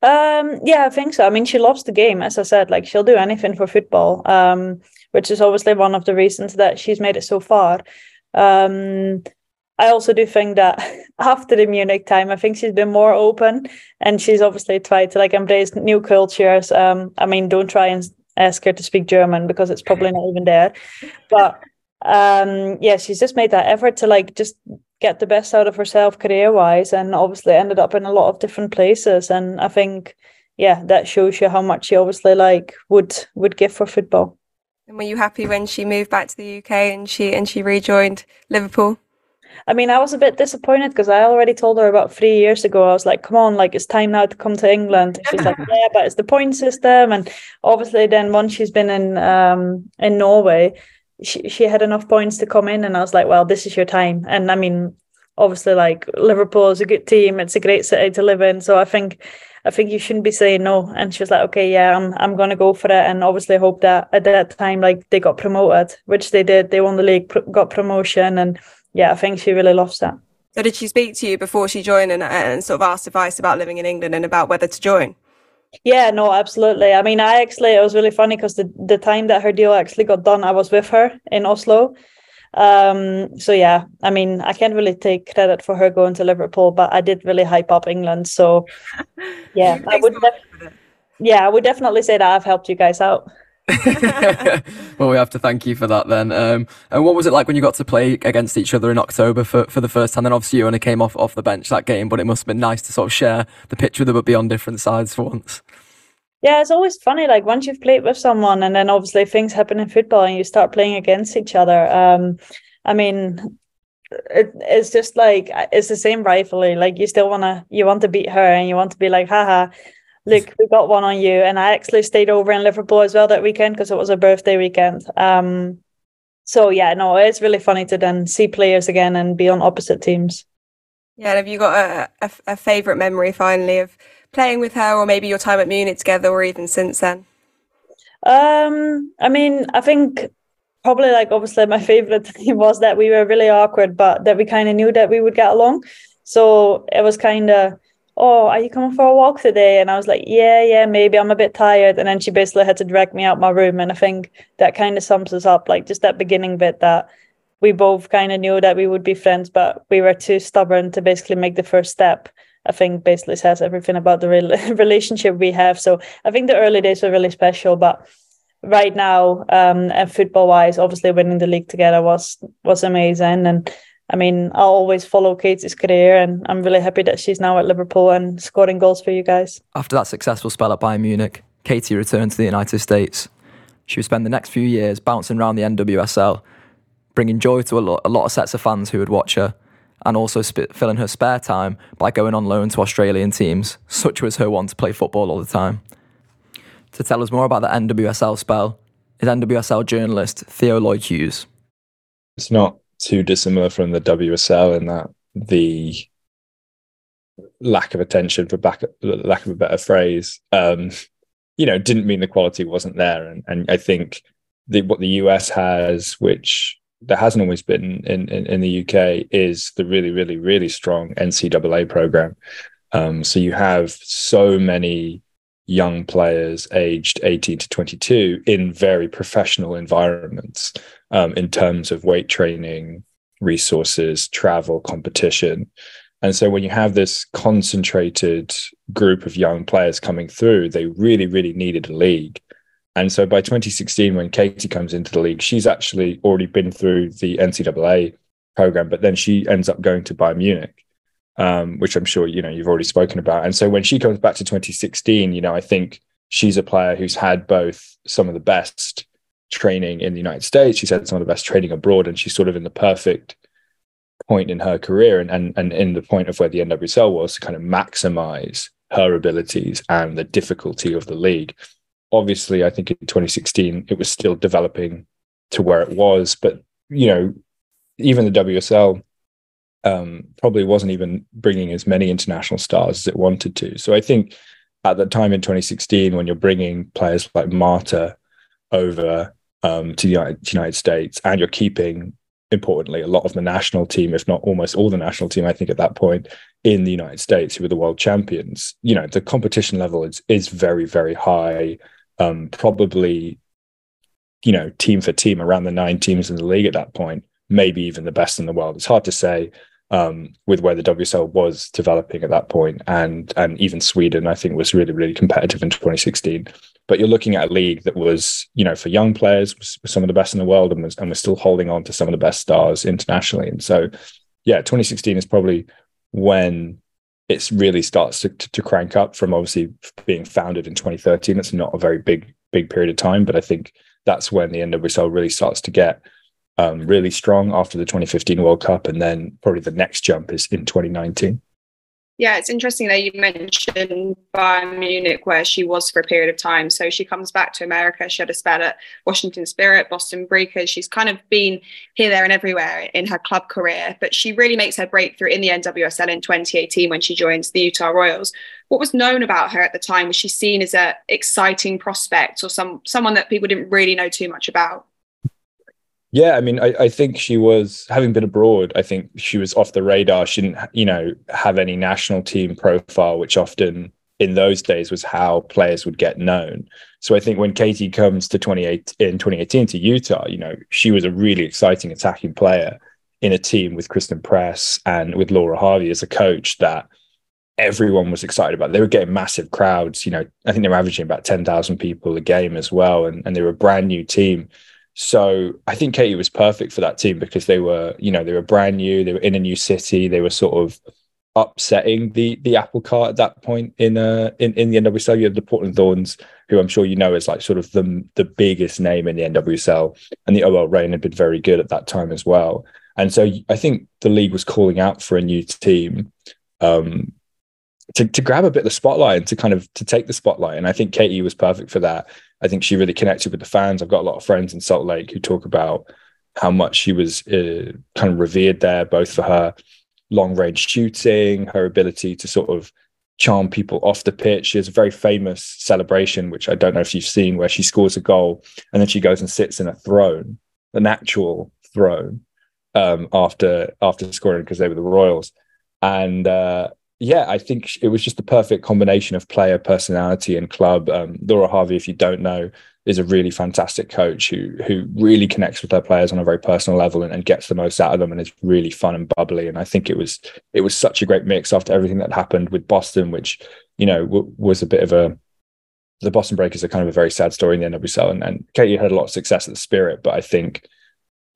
S7: Um, yeah, I think so. I mean, she loves the game, as I said. Like she'll do anything for football, um, which is obviously one of the reasons that she's made it so far. Um, I also do think that after the Munich time, I think she's been more open and she's obviously tried to like embrace new cultures. Um, I mean, don't try and ask her to speak German because it's probably not even there. But um, yeah, she's just made that effort to like just get the best out of herself career wise and obviously ended up in a lot of different places. And I think, yeah, that shows you how much she obviously like would would give for football.
S6: And were you happy when she moved back to the UK and she and she rejoined Liverpool?
S7: I mean, I was a bit disappointed because I already told her about three years ago. I was like, come on, like it's time now to come to England. And she's like, yeah, but it's the point system. And obviously then once she's been in um in Norway, she, she had enough points to come in and I was like, well, this is your time. And I mean, obviously like Liverpool is a good team. It's a great city to live in. So I think I think you shouldn't be saying no. And she was like, okay, yeah, I'm I'm gonna go for it. And obviously hope that at that time like they got promoted, which they did. They won the league, got promotion and yeah, I think she really loves that.
S6: So did she speak to you before she joined and, and sort of asked advice about living in England and about whether to join?
S7: Yeah, no, absolutely. I mean, I actually it was really funny because the the time that her deal actually got done, I was with her in Oslo. Um, so yeah, I mean, I can't really take credit for her going to Liverpool, but I did really hype up England. So yeah, I would. Def- yeah, I would definitely say that I've helped you guys out.
S2: well, we have to thank you for that then. Um, and what was it like when you got to play against each other in October for, for the first time? Then obviously you only came off, off the bench that game, but it must have been nice to sort of share the pitch with them but be on different sides for once.
S7: Yeah, it's always funny. Like once you've played with someone, and then obviously things happen in football, and you start playing against each other. Um, I mean, it, it's just like it's the same rivalry. Like you still wanna, you want to beat her, and you want to be like, haha, look, we got one on you. And I actually stayed over in Liverpool as well that weekend because it was a birthday weekend. Um, so yeah, no, it's really funny to then see players again and be on opposite teams.
S6: Yeah, and have you got a, a, a favourite memory finally of playing with her, or maybe your time at Munich together, or even since then?
S7: Um, I mean, I think probably like obviously my favorite thing was that we were really awkward, but that we kind of knew that we would get along. So it was kind of oh, are you coming for a walk today? And I was like, yeah, yeah, maybe I'm a bit tired. And then she basically had to drag me out my room. And I think that kind of sums us up, like just that beginning bit that we both kind of knew that we would be friends, but we were too stubborn to basically make the first step. I think basically says everything about the re- relationship we have. So I think the early days were really special, but right now, um, and football wise, obviously winning the league together was was amazing. And I mean, I'll always follow Katie's career, and I'm really happy that she's now at Liverpool and scoring goals for you guys.
S2: After that successful spell at Bayern Munich, Katie returned to the United States. She would spend the next few years bouncing around the NWSL, bringing joy to a lot, a lot of sets of fans who would watch her. And also sp- filling her spare time by going on loan to Australian teams. Such was her want to play football all the time. To tell us more about the NWSL spell is NWSL journalist Theo Lloyd Hughes.
S8: It's not too dissimilar from the WSL in that the lack of attention, for back, lack of a better phrase, um, you know, didn't mean the quality wasn't there. And, and I think the, what the US has, which there hasn't always been in, in, in the UK, is the really, really, really strong NCAA program. Um, so you have so many young players aged 18 to 22 in very professional environments um, in terms of weight training, resources, travel, competition. And so when you have this concentrated group of young players coming through, they really, really needed a league. And so by 2016, when Katie comes into the league, she's actually already been through the NCAA program, but then she ends up going to Bayern Munich um, which I'm sure you know you've already spoken about. And so when she comes back to 2016, you know, I think she's a player who's had both some of the best training in the United States. She's had some of the best training abroad, and she's sort of in the perfect point in her career and and, and in the point of where the NWSL was to kind of maximize her abilities and the difficulty of the league. Obviously, I think in 2016 it was still developing to where it was, but you know, even the WSL um, probably wasn't even bringing as many international stars as it wanted to. So I think at the time in 2016, when you're bringing players like Marta over um, to the United, States and you're keeping, importantly, a lot of the national team, if not almost all the national team, I think at that point in the United States, who were the world champions, you know, the competition level is, is very, very high. Um, probably, you know, team for team, around the nine teams in the league at that point, maybe even the best in the world. It's hard to say um, with where the WSL was developing at that point, and and even Sweden, I think, was really really competitive in 2016. But you're looking at a league that was, you know, for young players, some of the best in the world, and was and was still holding on to some of the best stars internationally. And so, yeah, 2016 is probably when it really starts to, to, to crank up from obviously being founded in 2013. It's not a very big big period of time, but I think that's when the NWSL really starts to get um, really strong after the 2015 World Cup, and then probably the next jump is in 2019.
S6: Yeah, it's interesting that you mentioned Bayern Munich, where she was for a period of time. So she comes back to America. She had a spell at Washington Spirit, Boston Breakers. She's kind of been here, there, and everywhere in her club career. But she really makes her breakthrough in the NWSL in 2018 when she joins the Utah Royals. What was known about her at the time was she seen as an exciting prospect or some someone that people didn't really know too much about?
S8: Yeah, I mean, I, I, think she was having been abroad. I think she was off the radar. She didn't, you know, have any national team profile, which often in those days was how players would get known. So I think when Katie comes to 28 in 2018 to Utah, you know, she was a really exciting attacking player in a team with Christen Press and with Laura Harvey as a coach that everyone was excited about. They were getting massive crowds. You know, I think they were averaging about 10,000 people a game as well. And, and they were a brand new team so I think Katie was perfect for that team because they were, you know, they were brand new, they were in a new city, they were sort of upsetting the the apple cart at that point in uh in, in the NWSL. You had the Portland Thorns, who I'm sure you know is like sort of the the biggest name in the NWSL, and the OL Reign had been very good at that time as well. And so I think the league was calling out for a new team um, to, to grab a bit of the spotlight and to kind of to take the spotlight. And I think Katie was perfect for that. I think she really connected with the fans. I've got a lot of friends in Salt Lake who talk about how much she was uh, kind of revered there, both for her long range shooting, her ability to sort of charm people off the pitch. She has a very famous celebration, which I don't know if you've seen, where she scores a goal and then she goes and sits in a throne, an actual throne, um, after after scoring because they were the Royals. And uh, yeah, I think it was just the perfect combination of player personality and club. Um, Laura Harvey, if you don't know, is a really fantastic coach who who really connects with their players on a very personal level and, and gets the most out of them and is really fun and bubbly. And I think it was it was such a great mix after everything that happened with Boston, which you know w- was a bit of a the Boston Breakers are kind of a very sad story in the NWSL, and, and Katie had a lot of success at the Spirit, but I think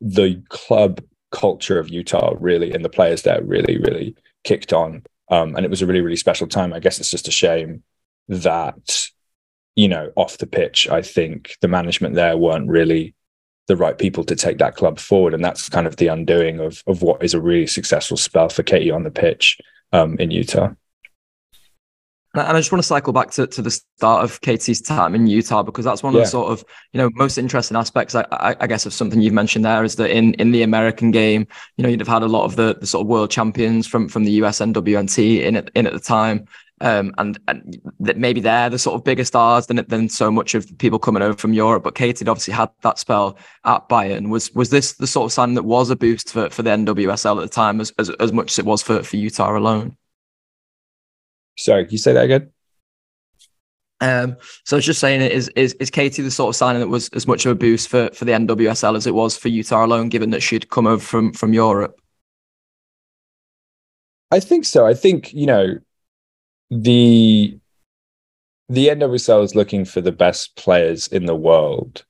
S8: the club culture of Utah really and the players there really really kicked on um, and it was a really, really special time. I guess it's just a shame that, you know, off the pitch, I think the management there weren't really the right people to take that club forward. And that's kind of the undoing of of what is a really successful spell for Katie on the pitch um, in Utah.
S2: And I just want to cycle back to, to the start of Katie's time in Utah because that's one of
S8: Yeah.
S2: the sort of you know most interesting aspects, I, I, I guess, of something you've mentioned there is that in in the American game, you know, you'd have had a lot of the, the sort of world champions from from the USNWNT in it in at the time, um, and and that maybe they're the sort of bigger stars than than so much of people coming over from Europe. But Katie obviously had that spell at Bayern. Was was this the sort of sign that was a boost for, for the NWSL at the time, as, as as much as it was for for Utah alone?
S8: Sorry, can you say that again?
S2: Um, so I was just saying, is is is Katie the sort of signing that was as much of a boost for for the NWSL as it was for Utah alone, given that she'd come over from from Europe?
S8: I think so. I think you know the the NWSL is looking for the best players in the world,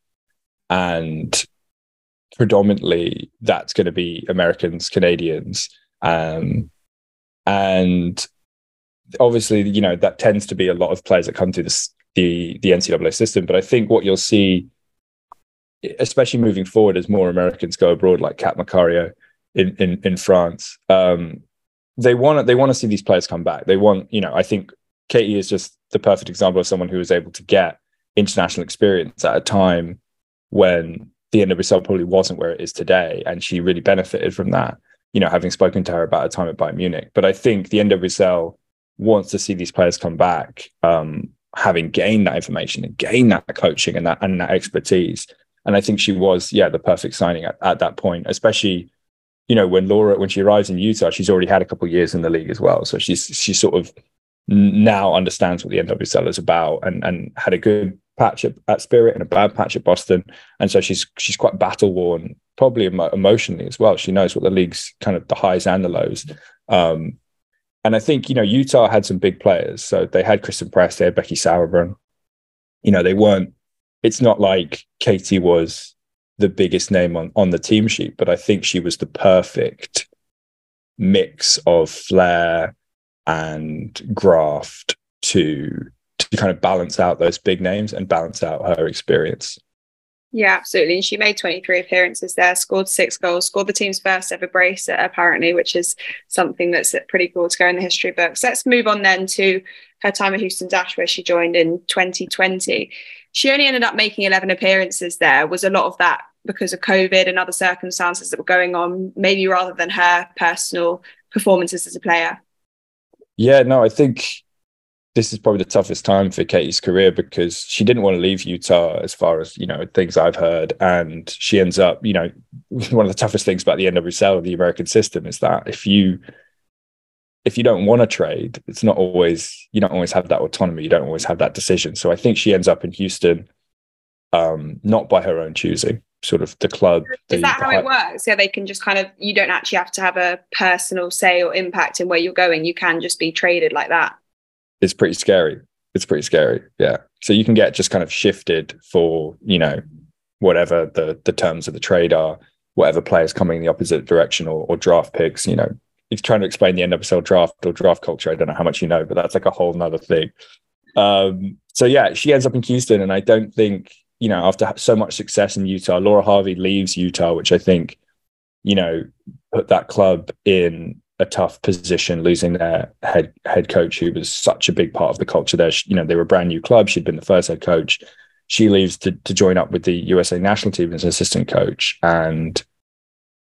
S8: and predominantly that's going to be Americans, Canadians, um, and obviously you know that tends to be a lot of players that come through this, the the NCAA system. But I think what you'll see, especially moving forward, as more Americans go abroad, like Cat Macario in in, in France. Um, they want to they want to see these players come back. They want, you know, I think Katie is just the perfect example of someone who was able to get international experience at a time when the NWSL probably wasn't where it is today, and she really benefited from that. You know, having spoken to her about a time at Bayern Munich, but I think the NWSL wants to see these players come back, um, having gained that information and gained that coaching and that and that expertise. And I think she was, yeah, the perfect signing at, at that point, especially you know, when Laura when she arrives in Utah, she's already had a couple of years in the league as well. So she's she sort of now understands what the NWSL is about and and had a good patch at, at Spirit and a bad patch at Boston. And so she's she's quite battle worn, probably emo- emotionally as well. She knows what the league's kind of the highs and the lows. Um, and I think you know Utah had some big players. So they had Christen Press, they had Becky Sauerbrunn. You know, they weren't. It's not like Katie was the biggest name on on the team sheet, but I think she was the perfect mix of flair and graft to to kind of balance out those big names and balance out her experience.
S6: Yeah, absolutely. And she made 23 appearances there, scored six goals, scored the team's first ever brace, apparently, which is something that's pretty cool to go in the history books. Let's move on then to her time at Houston Dash, where she joined in 2020. She only ended up making 11 appearances there. Was a lot of that because of COVID and other circumstances that were going on, maybe rather than her personal performances as a player?
S8: Yeah, no, I think this is probably the toughest time for Katie's career because she didn't want to leave Utah as far as, you know, things I've heard. And she ends up, you know, one of the toughest things about the NWSL, the American system, is that if you if you don't want to trade, it's not always you don't always have that autonomy. You don't always have that decision. So I think she ends up in Houston, um, not by her own choosing. Sort of the club.
S6: Is
S8: the-
S6: that how
S8: hi-
S6: it works? Yeah, they can just kind of, you don't actually have to have a personal say or impact in where you're going. You can just be traded like that.
S8: It's pretty scary. It's pretty scary. Yeah. So you can get just kind of shifted for, you know, whatever the the terms of the trade are, whatever players coming in the opposite direction or, or draft picks, you know. You're trying to explain the NWSL draft or draft culture, I don't know how much you know, but that's like a whole nother thing. Um, so yeah, she ends up in Houston, and I don't think, you know, after so much success in Utah, Laura Harvey leaves Utah, which I think, you know, put that club in a tough position, losing their head head coach, who was such a big part of the culture there. She- You know, they were a brand new club. She'd been the first head coach. She leaves to to join up with the USA national team as an assistant coach. And,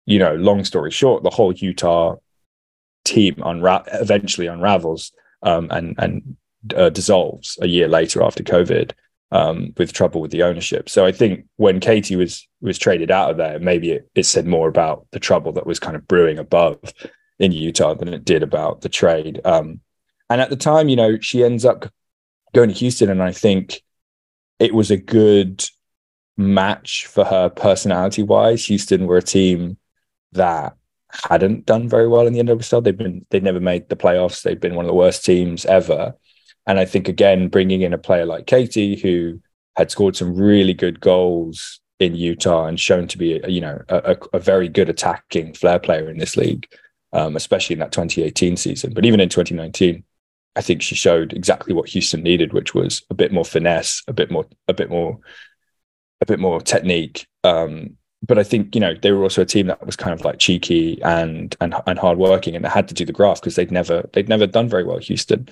S8: you know, long story short, the whole Utah team unra- eventually unravels um, and and uh, dissolves a year later after COVID um, with trouble with the ownership. So I think when Katie was was traded out of there, maybe it, it said more about the trouble that was kind of brewing above in Utah than it did about the trade. Um, and at the time, you know, she ends up going to Houston, and I think it was a good match for her personality wise. Houston were a team that hadn't done very well in the NWSL. They've been they'd never made the playoffs. They've been one of the worst teams ever. And I think again, bringing in a player like Katie, who had scored some really good goals in Utah and shown to be, you know, a, a very good attacking flair player in this league, um, especially in that 2018 season. But even in 2019, I think she showed exactly what Houston needed, which was a bit more finesse, a bit more, a bit more, a bit more technique, Um, but I think you know they were also a team that was kind of like cheeky and and and hardworking, and they had to do the graft because they'd never they'd never done very well Houston,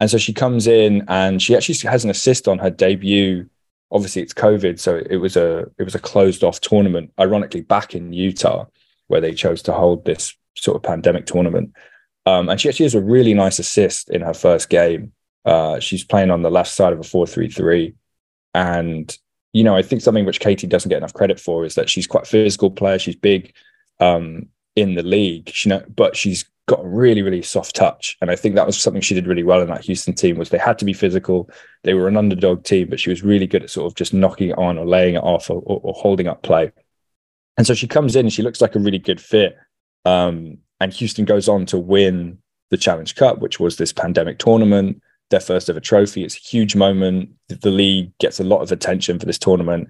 S8: and so she comes in and she actually has an assist on her debut. Obviously, it's COVID, so it was a it was a closed off tournament. Ironically, back in Utah, where they chose to hold this sort of pandemic tournament, um, and she actually has a really nice assist in her first game. Uh, she's playing on the left side of a four three three, and you know, I think something which Katie doesn't get enough credit for is that she's quite a physical player. She's big um, in the league, she know, but she's got a really, really soft touch. And I think that was something she did really well in that Houston team was they had to be physical. They were an underdog team, but she was really good at sort of just knocking it on or laying it off or, or, or holding up play. And so she comes in and she looks like a really good fit. Um, and Houston goes on to win the Challenge Cup, which was this pandemic tournament their first ever trophy. It's a huge moment. The league gets a lot of attention for this tournament.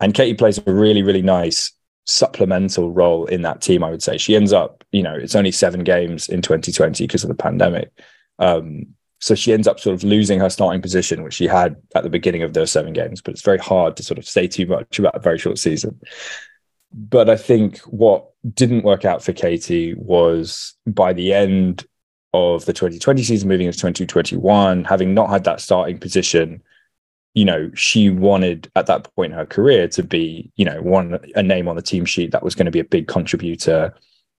S8: And Katie plays a really, really nice supplemental role in that team, I would say. She ends up, you know, it's only seven games in 2020 because of the pandemic. Um, so she ends up sort of losing her starting position, which she had at the beginning of those seven games. But it's very hard to sort of say too much about a very short season. But I think what didn't work out for Katie was by the end of the 2020 season moving into 2021, having not had that starting position, you know, she wanted at that point in her career to be, you know, one a name on the team sheet that was going to be a big contributor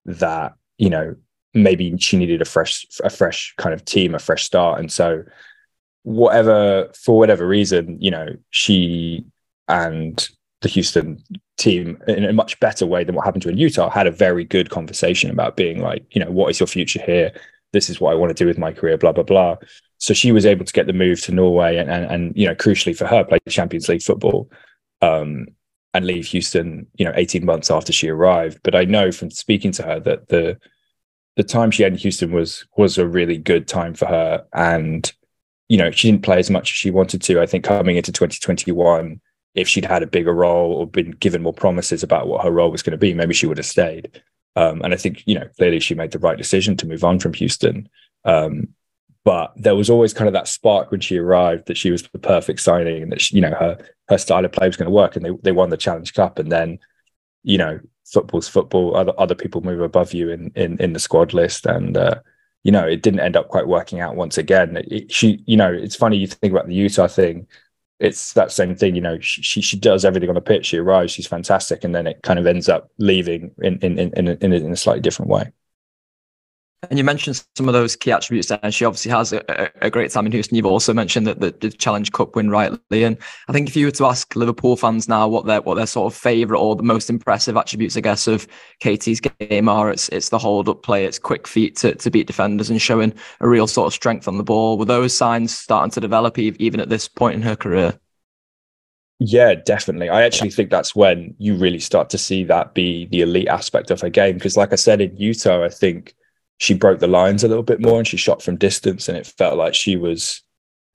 S8: that, you know, maybe she needed a fresh a fresh kind of team, a fresh start. And so whatever for whatever reason, you know, she and the Houston team in a much better way than what happened to in Utah had a very good conversation about being like, you know, what is your future here? this is what I want to do with my career, blah, blah, blah. So she was able to get the move to Norway and, and, and you know, crucially for her, play Champions League football um, and leave Houston, you know, 18 months after she arrived. But I know from speaking to her that the the time she had in Houston was was a really good time for her. And, you know, she didn't play as much as she wanted to. I think coming into 2021, if she'd had a bigger role or been given more promises about what her role was going to be, maybe she would have stayed. Um, and I think, you know, clearly she made the right decision to move on from Houston. Um, but there was always kind of that spark when she arrived that she was the perfect signing and that, she, you know, her, her style of play was going to work and they, they won the Challenge Cup. And then, you know, football's football, other, other people move above you in, in, in the squad list. And, uh, you know, it didn't end up quite working out once again. It, she, you know, it's funny you think about the Utah thing it's that same thing. You know, she she does everything on the pitch. She arrives, she's fantastic, and then it kind of ends up leaving in in in in, in, in a slightly different way.
S2: And you mentioned some of those key attributes there. She obviously has a, a, great time in Houston. You've also mentioned that the, the, Challenge Cup win rightly. And I think if you were to ask Liverpool fans now what their what their sort of favourite or the most impressive attributes, I guess, of Katie's game are, it's it's the hold up play, it's quick feet to, to beat defenders and showing a real sort of strength on the ball. Were those signs starting to develop even at this point in her career?
S8: Yeah, definitely. I actually think that's when you really start to see that be the elite aspect of her game. Because, like I said, in Utah, I think she broke the lines a little bit more and she shot from distance and it felt like she was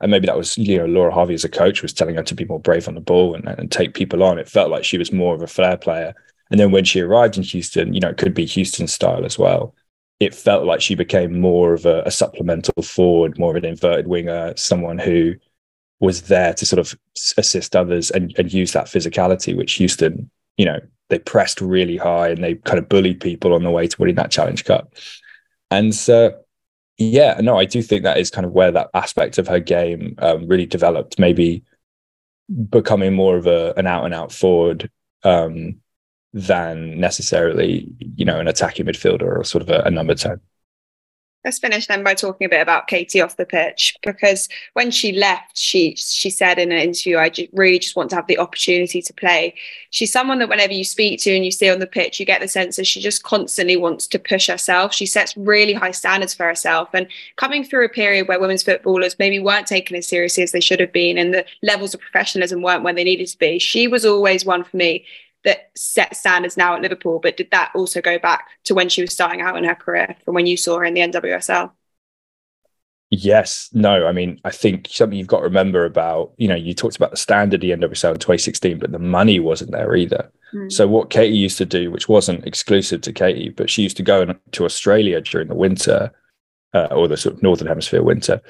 S8: and maybe that was you know Laura Harvey as a coach was telling her to be more brave on the ball and, and take people on. It felt like she was more of a flair player. And then when she arrived in Houston you know it could be Houston style as well it felt like she became more of a, a supplemental forward more of an inverted winger someone who was there to sort of assist others and, and use that physicality which Houston you know they pressed really high and they kind of bullied people on the way to winning that challenge cup and so, yeah, no, I do think that is kind of where that aspect of her game um, really developed. Maybe becoming more of a an out and out forward um, than necessarily, you know, an attacking midfielder or sort of a, a number ten.
S6: Let's finish then by talking a bit about Katie off the pitch because when she left, she she said in an interview, "I really just want to have the opportunity to play." She's someone that whenever you speak to and you see on the pitch, you get the sense that she just constantly wants to push herself. She sets really high standards for herself, and coming through a period where women's footballers maybe weren't taken as seriously as they should have been, and the levels of professionalism weren't where they needed to be, she was always one for me that set standards now at Liverpool, but did that also go back to when she was starting out in her career from when you saw her in the NWSL?
S8: Yes, no. I mean, I think something you've got to remember about, you know, you talked about the standard the NWSL in 2016, but the money wasn't there either. Mm. So what Katie used to do, which wasn't exclusive to Katie, but she used to go to Australia during the winter uh, or the sort of northern hemisphere winter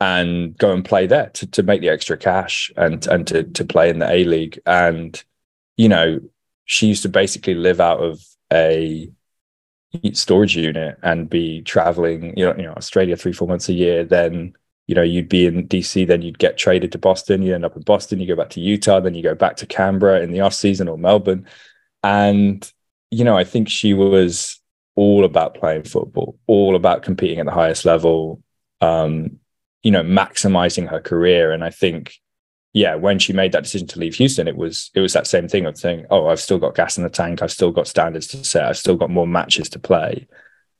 S8: and go and play there to, to make the extra cash and and to to play in the A League. And you know, she used to basically live out of a storage unit and be traveling, you know, you know, Australia three, four months a year. Then, you know, you'd be in DC, then you'd get traded to Boston. You end up in Boston, you go back to Utah, then you go back to Canberra in the off season or Melbourne. And, you know, I think she was all about playing football, all about competing at the highest level, um, you know, maximizing her career. And I think yeah, when she made that decision to leave Houston, it was it was that same thing of saying, "Oh, I've still got gas in the tank. I've still got standards to set. I've still got more matches to play.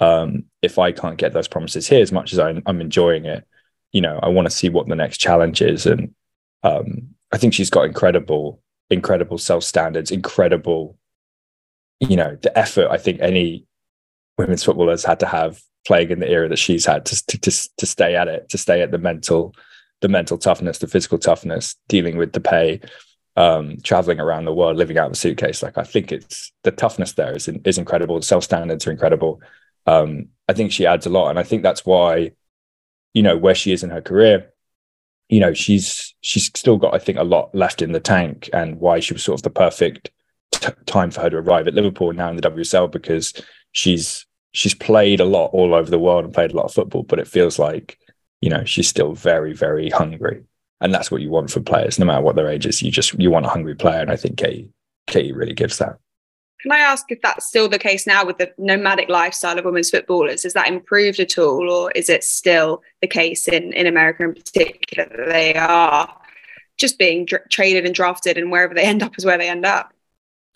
S8: Um, if I can't get those promises here, as much as I'm, I'm enjoying it, you know, I want to see what the next challenge is." And um, I think she's got incredible, incredible self standards, incredible, you know, the effort. I think any women's footballers had to have playing in the era that she's had to to to, to stay at it, to stay at the mental the mental toughness, the physical toughness, dealing with the pay, um, traveling around the world, living out of a suitcase. Like I think it's the toughness there is is incredible. The self standards are incredible. Um, I think she adds a lot, and I think that's why, you know, where she is in her career, you know, she's she's still got I think a lot left in the tank, and why she was sort of the perfect t- time for her to arrive at Liverpool now in the WSL because she's she's played a lot all over the world and played a lot of football, but it feels like you know, she's still very, very hungry. And that's what you want for players, no matter what their age is. You just you want a hungry player. And I think Katie, Katie really gives that.
S6: Can I ask if that's still the case now with the nomadic lifestyle of women's footballers? Is that improved at all, or is it still the case in, in America in particular that they are just being dr- traded and drafted, and wherever they end up is where they end up?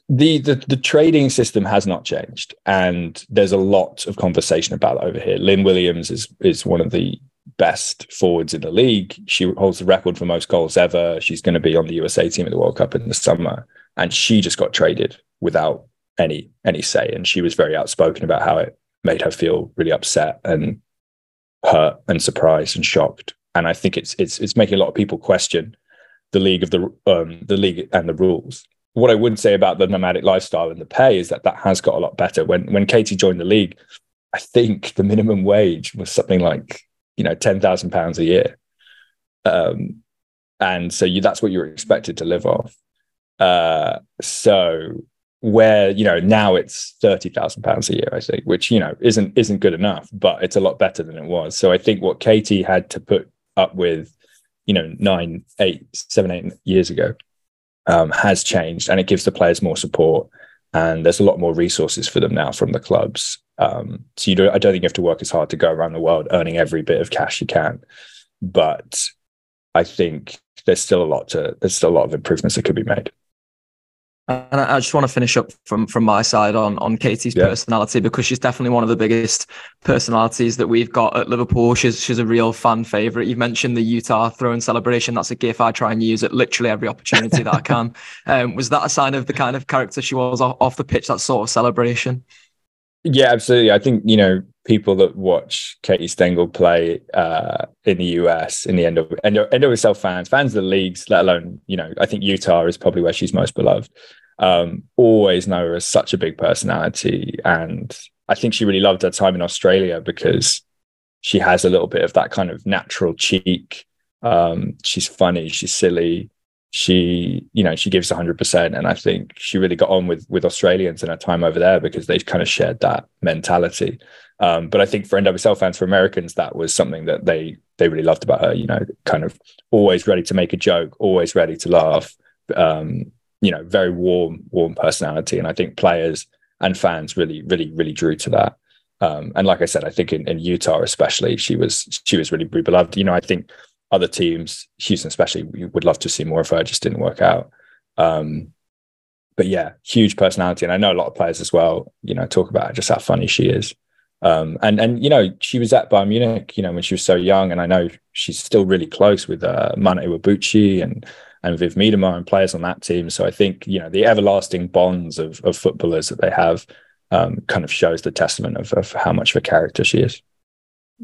S8: The, the the trading system has not changed, and there's a lot of conversation about it over here. Lynn Williams is is one of the best forwards in the league. She holds the record for most goals ever. She's going to be on the USA team at the World Cup in the summer, and she just got traded without any any say. And she was very outspoken about how it made her feel really upset and hurt and surprised and shocked. And I think it's it's it's making a lot of people question the league of the um, the league and the rules. What I would say about the nomadic lifestyle and the pay is that that has got a lot better. When when Katie joined the league, I think the minimum wage was something like you know, ten thousand pounds a year, um, and so you that's what you're expected to live off. Uh, so where you know now it's thirty thousand pounds a year, I think, which you know isn't isn't good enough, but it's a lot better than it was. So I think what Katie had to put up with, you know, nine, eight, seven, eight years ago, um, has changed, and it gives the players more support, and there's a lot more resources for them now from the clubs. Um, so you don't, I don't think you have to work as hard to go around the world earning every bit of cash you can. But I think there's still a lot to there's still a lot of improvements that could be made.
S2: And I just want to finish up from from my side on on Katie's yeah. personality because she's definitely one of the biggest personalities that we've got at Liverpool. She's she's a real fan favorite. You mentioned the Utah throne celebration. That's a gif I try and use at literally every opportunity that I can. Um, was that a sign of the kind of character she was off, off the pitch? That sort of celebration.
S8: Yeah, absolutely. I think you know people that watch Katie Stengel play uh, in the US in the end of end, of NWSL fans, fans of the leagues, let alone you know, I think Utah is probably where she's most beloved. Um, always know her as such a big personality, and I think she really loved her time in Australia because she has a little bit of that kind of natural cheek. Um, she's funny, she's silly, she you know she gives 100% and i think she really got on with with australians in her time over there because they kind of shared that mentality. Um, but i think for nwsl fans for americans that was something that they they really loved about her you know kind of always ready to make a joke always ready to laugh um, you know very warm warm personality. And i think players and fans really really really drew to that. Um, and like i said i think in, in utah especially she was she was really beloved. You know i think other teams, Houston especially, we would love to see more of her. It Just didn't work out. Um, but yeah, huge personality, and I know a lot of players as well. You know, talk about just how funny she is. Um, and and you know, she was at Bayern Munich. You know, when she was so young, and I know she's still really close with uh, Mana Iwabuchi and and Viv Miedema and players on that team. So I think you know the everlasting bonds of of footballers that they have um, kind of shows the testament of, of how much of a character she is.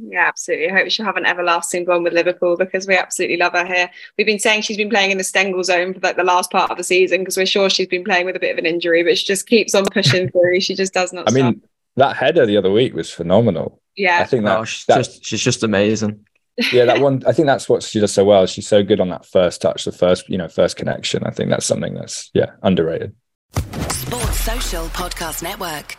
S6: Yeah, absolutely. I hope she'll have an everlasting bond with Liverpool because we absolutely love her here. We've been saying she's been playing in the Stengel zone for like the last part of the season because we're sure she's been playing with a bit of an injury, but she just keeps on pushing through. She just does not.
S8: I
S6: stop.
S8: mean, that header the other week was phenomenal.
S6: Yeah,
S8: I think that,
S2: oh, she's just she's just amazing.
S8: yeah, that one. I think that's what she does so well. She's so good on that first touch, the first you know first connection. I think that's something that's yeah underrated.
S1: Sports Social Podcast Network.